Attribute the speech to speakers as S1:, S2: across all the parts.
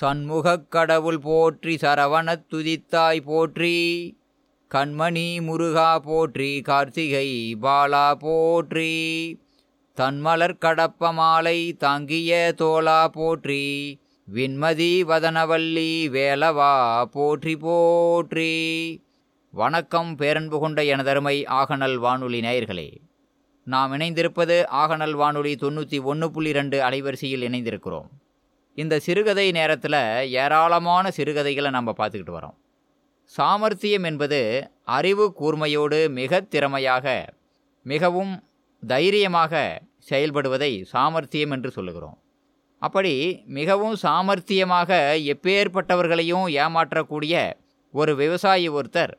S1: சண்முகக் கடவுள் போற்றி சரவணத் துதித்தாய் போற்றி. கண்மணி முருகா போற்றி கார்த்திகை பாலா போற்றி. தன்மலர் கடப்ப மாலை தாங்கிய தோலா போற்றி. விண்மதி வதனவல்லி வேலவா போற்றி போற்றி. வணக்கம் பேரன்பு கொண்ட எனதருமை ஆகநல் வானொலி நேயர்களே. நாம் இணைந்திருப்பது ஆகநல் வானொலி தொண்ணூற்றி ஒன்று புள்ளி ரெண்டு அலைவரிசையில் இணைந்திருக்கிறோம். இந்த சிறுகதை நேரத்தில் ஏராளமான சிறுகதைகளை நம்ம பார்த்துக்கிட்டு வரோம். சாமர்த்தியம் என்பது அறிவு கூர்மையோடு மிக திறமையாக மிகவும் தைரியமாக செயல்படுவதை சாமர்த்தியம் என்று சொல்லுகிறோம். அப்படி மிகவும் சாமர்த்தியமாக எப்பேற்பட்டவர்களையும் ஏமாற்றக்கூடிய ஒரு விவசாயி ஒருத்தர்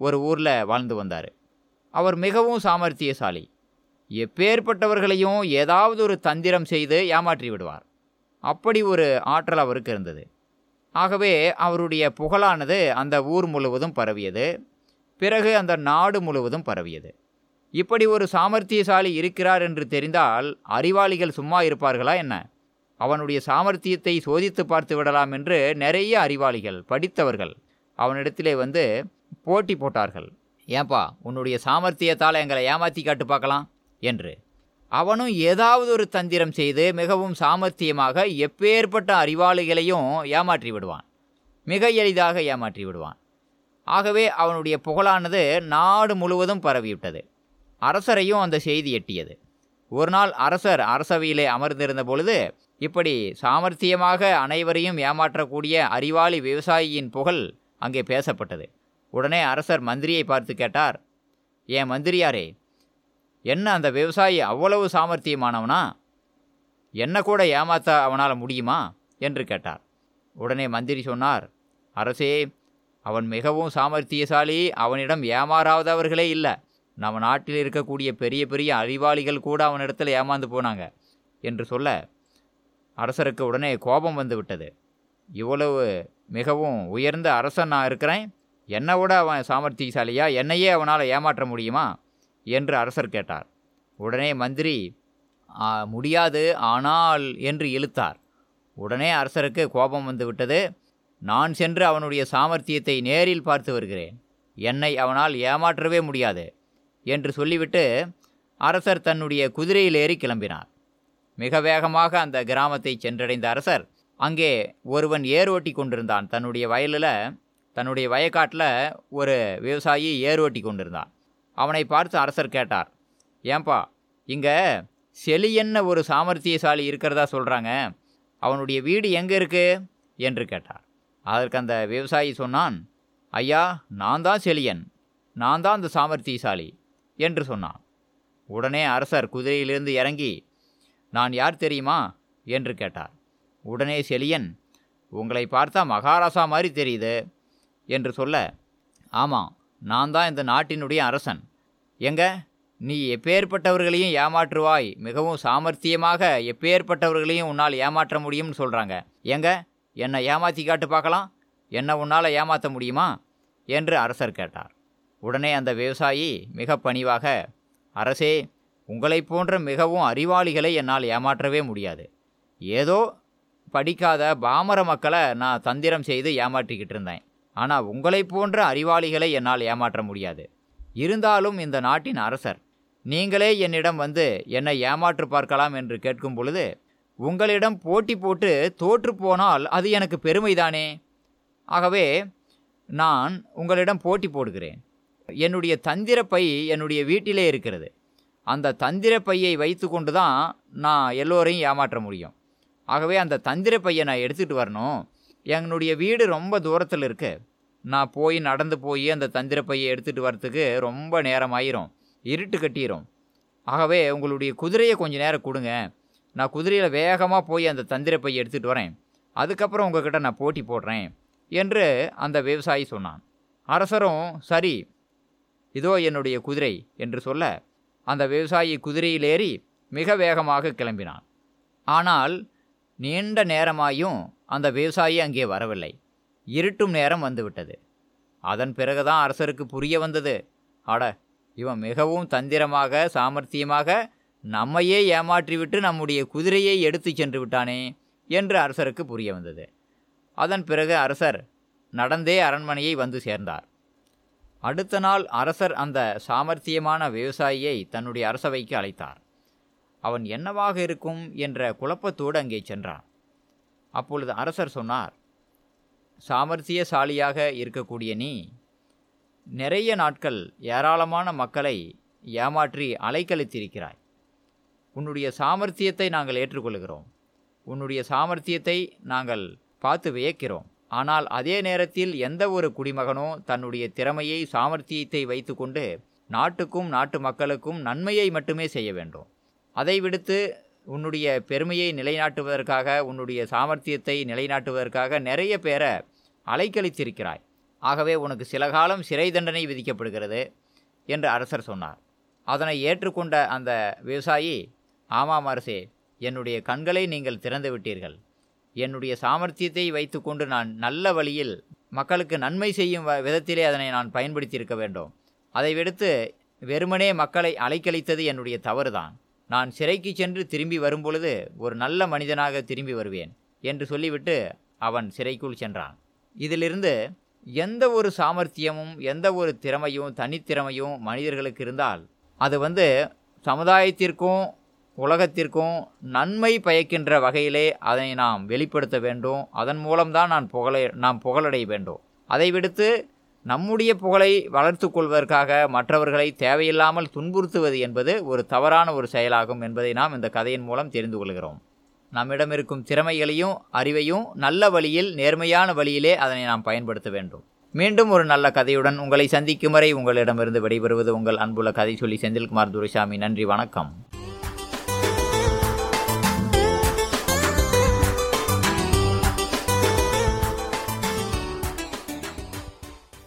S1: ஒரு ஊரில் வாழ்ந்து வந்தார். அவர் மிகவும் சாமர்த்தியசாலி. எப்பேற்பட்டவர்களையும் ஏதாவது ஒரு தந்திரம் செய்து ஏமாற்றி விடுவார். அப்படி ஒரு ஆற்றல் அவருக்கு இருந்தது. ஆகவே அவருடைய புகழானது அந்த ஊர் முழுவதும் பரவியது. பிறகு அந்த நாடு முழுவதும் பரவியது. இப்படி ஒரு சாமர்த்தியசாலி இருக்கிறார் என்று தெரிந்தால் அறிவாளிகள் சும்மா இருப்பார்களா என்ன? அவனுடைய சாமர்த்தியத்தை சோதித்து பார்த்து விடலாம் என்று நிறைய அறிவாளிகள் படித்தவர்கள் அவனிடத்திலே வந்து போட்டி போட்டார்கள். ஏன்பா உன்னுடைய சாமர்த்தியத்தால் எங்களை ஏமாற்றி காட்டு பார்க்கலாம்? என்று. அவனும் ஏதாவது ஒரு தந்திரம் செய்து மிகவும் சாமர்த்தியமாக எப்பேற்பட்ட அறிவாளிகளையும் ஏமாற்றி விடுவான். மிக எளிதாக ஏமாற்றி விடுவான். ஆகவே அவனுடைய புகழானது நாடு முழுவதும் பரவிவிட்டது. அரசரையும் அந்த செய்தி எட்டியது. ஒரு நாள் அரசர் அரசவையிலே அமர்ந்திருந்த பொழுது இப்படி சாமர்த்தியமாக அனைவரையும் ஏமாற்றக்கூடிய அறிவாளி விவசாயியின் புகழ் அங்கே பேசப்பட்டது. உடனே அரசர் மந்திரியை பார்த்து கேட்டார் ஏன் மந்திரியாரே என்ன அந்த விவசாயி அவ்வளவு சாமர்த்தியமானவனா? என்ன கூட ஏமாத்த அவனால் முடியுமா? என்று கேட்டார். உடனே மந்திரி சொன்னார் அரசே அவன் மிகவும் சாமர்த்தியசாலி அவனிடம் ஏமாறாதவர்களே இல்லை. நம்ம நாட்டில் இருக்கக்கூடிய பெரிய பெரிய அறிவாளிகள் கூட அவனிடத்தில் ஏமாந்து போனாங்க என்று சொல்ல அரசருக்கு உடனே கோபம் வந்து விட்டது. இவ்வளவு மிகவும் உயர்ந்த அரசன் நான் இருக்கிறேன். என்னை விட அவன் சாமர்த்தியசாலியா? என்னையே அவனால் ஏமாற்ற முடியுமா? என்று அரசர் கேட்டார். உடனே மந்திரி முடியாது ஆனால் என்று இழுத்தார். உடனே அரசருக்கு கோபம் வந்துவிட்டது நான் சென்று அவனுடைய சாமர்த்தியத்தை நேரில் பார்த்து வருகிறேன். என்னை அவனால் ஏமாற்றவே முடியாது என்று சொல்லிவிட்டு அரசர் தன்னுடைய குதிரையில் ஏறி கிளம்பினார். மிக வேகமாக அந்த கிராமத்தை சென்றடைந்த அரசர் அங்கே ஒருவன் ஏர் ஓட்டி கொண்டிருந்தான். தன்னுடைய வயலில் தன்னுடைய வயக்காட்டில் ஒரு விவசாயி ஏர் ஓட்டி கொண்டிருந்தான். அவனை பார்த்து அரசர் கேட்டார் ஏன்பா இங்கே செலியன்ன ஒரு சாமர்த்தியசாலி இருக்கிறதா சொல்கிறாங்க அவனுடைய வீடு எங்கே இருக்கு? என்று கேட்டார். அதற்கு அந்த விவசாயி சொன்னான் ஐயா நான் தான் செலியன் நான் தான் அந்த சாமர்த்தியசாலி என்று சொன்னான். உடனே அரசர் குதிரையிலிருந்து இறங்கி நான் யார் தெரியுமா? என்று கேட்டார். உடனே செலியன் உங்களை பார்த்தா மகாராசா மாதிரி தெரியுது என்று சொல்ல ஆமாம் நான் தான் இந்த நாட்டினுடைய அரசன். எங்க? நீ எப்பேற்பட்டவர்களையும் ஏமாற்றுவாய் மிகவும் சாமர்த்தியமாக எப்பேற்பட்டவர்களையும் உன்னால் ஏமாற்ற முடியும்னு சொல்கிறாங்க எங்க? என்னை ஏமாற்றி காட்டு பார்க்கலாம்? என்னை உன்னால் ஏமாற்ற முடியுமா? என்று அரசர் கேட்டார். உடனே அந்த விவசாயி மிக பணிவாக அரசே உங்களைப் போன்ற மிகவும் அறிவாளிகளை என்னால் ஏமாற்றவே முடியாது. ஏதோ படிக்காத பாமர மக்களை நான் தந்திரம் செய்து ஏமாற்றிக்கிட்டு இருந்தேன். ஆனால் உங்களைப் போன்ற அறிவாளிகளை என்னால் ஏமாற்ற முடியாது. இருந்தாலும் இந்த நாட்டின் அரசர் நீங்களே என்னிடம் வந்து என்னை ஏமாற்று பார்க்கலாம் என்று கேட்கும் பொழுது உங்களிடம் போட்டி போட்டு தோற்று போனால் அது எனக்கு பெருமைதானே? ஆகவே நான் உங்களிடம் போட்டி போடுகிறேன். என்னுடைய தந்திர பை என்னுடைய வீட்டிலே இருக்கிறது. அந்த தந்திர பையை வைத்து கொண்டு தான் நான் எல்லோரையும் ஏமாற்ற முடியும். ஆகவே அந்த தந்திர பையை நான் எடுத்துகிட்டு வரணும். என்னுடைய வீடு ரொம்ப தூரத்தில் இருக்குது நான் போய் நடந்து போய் அந்த தந்திர பையை எடுத்துகிட்டு வரத்துக்கு ரொம்ப நேரம் ஆயிரும் இருட்டு கட்டிடும் ஆகவே உங்களுடைய குதிரையை கொஞ்சம் நேரம் கொடுங்க. நான் குதிரையில் வேகமாக போய் அந்த தந்திர பையை எடுத்துகிட்டு வரேன். அதுக்கப்புறம் உங்ககிட்ட நான் போட்டி போடுறேன் என்று அந்த விவசாயி சொன்னான். அரசரும் சரி இதோ என்னுடைய குதிரை என்று சொல்ல அந்த விவசாயி குதிரையில் ஏறி மிக வேகமாக கிளம்பினான். ஆனால் நீண்ட நேரமாயும் அந்த விவசாயி அங்கே வரவில்லை. இருட்டும் நேரம் வந்துவிட்டது. அதன் பிறகுதான் அரசருக்கு புரிய வந்தது. அட இவன் மிகவும் தந்திரமாக சாமர்த்தியமாக நம்மையே ஏமாற்றிவிட்டு நம்முடைய குதிரையை எடுத்து சென்று விட்டானே என்று அரசருக்கு புரிய வந்தது. அதன் பிறகு அரசர் நடந்தே அரண்மனையை வந்து சேர்ந்தார். அடுத்த நாள் அரசர் அந்த சாமர்த்தியமான விவசாயியை தன்னுடைய அரசவைக்கு அழைத்தார். அவன் என்னவாக இருக்கும் என்ற குழப்பத்தோடு அங்கே சென்றான். அப்பொழுது அரசர் சொன்னார் சாமர்த்தியசாலியாக இருக்கக்கூடிய நீ நிறைய நாட்கள் ஏராளமான மக்களை ஏமாற்றி அலைக்கழித்திருக்கிறாய். உன்னுடைய சாமர்த்தியத்தை நாங்கள் ஏற்றுக்கொள்கிறோம். உன்னுடைய சாமர்த்தியத்தை நாங்கள் பார்த்து வியக்கிறோம். ஆனால் அதே நேரத்தில் எந்த ஒரு குடிமகனோ தன்னுடைய திறமையை சாமர்த்தியத்தை வைத்துக்கொண்டு நாட்டுக்கும் நாட்டு மக்களுக்கும் நன்மையை மட்டுமே செய்ய வேண்டும். அதை விடுத்து உன்னுடைய பெருமையை நிலைநாட்டுவதற்காக உன்னுடைய சாமர்த்தியத்தை நிலைநாட்டுவதற்காக நிறைய பேரை அலைக்கழித்திருக்கிறாய். ஆகவே உனக்கு சில காலம் சிறை தண்டனை விதிக்கப்படுகிறது என்று அரசர் சொன்னார். அதனை ஏற்றுக்கொண்ட அந்த விவசாயி ஆமாம் அரசே என்னுடைய கண்களை நீங்கள் திறந்து விட்டீர்கள். என்னுடைய சாமர்த்தியத்தை வைத்துக்கொண்டு நான் நல்ல வழியில் மக்களுக்கு நன்மை செய்யும் வ- விதத்திலே அதனை நான் பயன்படுத்தியிருக்க வேண்டும். அதை விடுத்து வெறுமனே மக்களை அலைக்கழித்தது என்னுடைய தவறுதான். நான் சிறைக்கு சென்று திரும்பி வரும்பொழுது ஒரு நல்ல மனிதனாக திரும்பி வருவேன் என்று சொல்லிவிட்டு அவன் சிறைக்குள் சென்றான். இதிலிருந்து எந்த ஒரு சாமர்த்தியமும் எந்த ஒரு திறமையும் தனித்திறமையும் மனிதர்களுக்கு இருந்தால் அது வந்து சமுதாயத்திற்கும் உலகத்திற்கும் நன்மை பயக்கின்ற வகையிலே அதனை நாம் வெளிப்படுத்த வேண்டும். அதன் மூலம்தான் நான் புகழை நாம் புகழடைய வேண்டும். அதை விடுத்து நம்முடைய புகழை வளர்த்து கொள்வதற்காக மற்றவர்களை தேவையில்லாமல் துன்புறுத்துவது என்பது ஒரு தவறான ஒரு செயலாகும் என்பதை நாம் இந்த கதையின் மூலம் தெரிந்து கொள்கிறோம். நம்மிடம் இருக்கும் திறமைகளையும் அறிவையும் நல்ல வழியில் நேர்மையான வழியிலே அதனை நாம் பயன்படுத்த வேண்டும். மீண்டும் ஒரு நல்ல கதையுடன் உங்களை சந்திக்கும் வரை உங்களிடமிருந்து விடைபெறுவது உங்கள் அன்புள்ள கதை சொல்லி செந்தில்குமார் துரைசாமி. நன்றி வணக்கம்.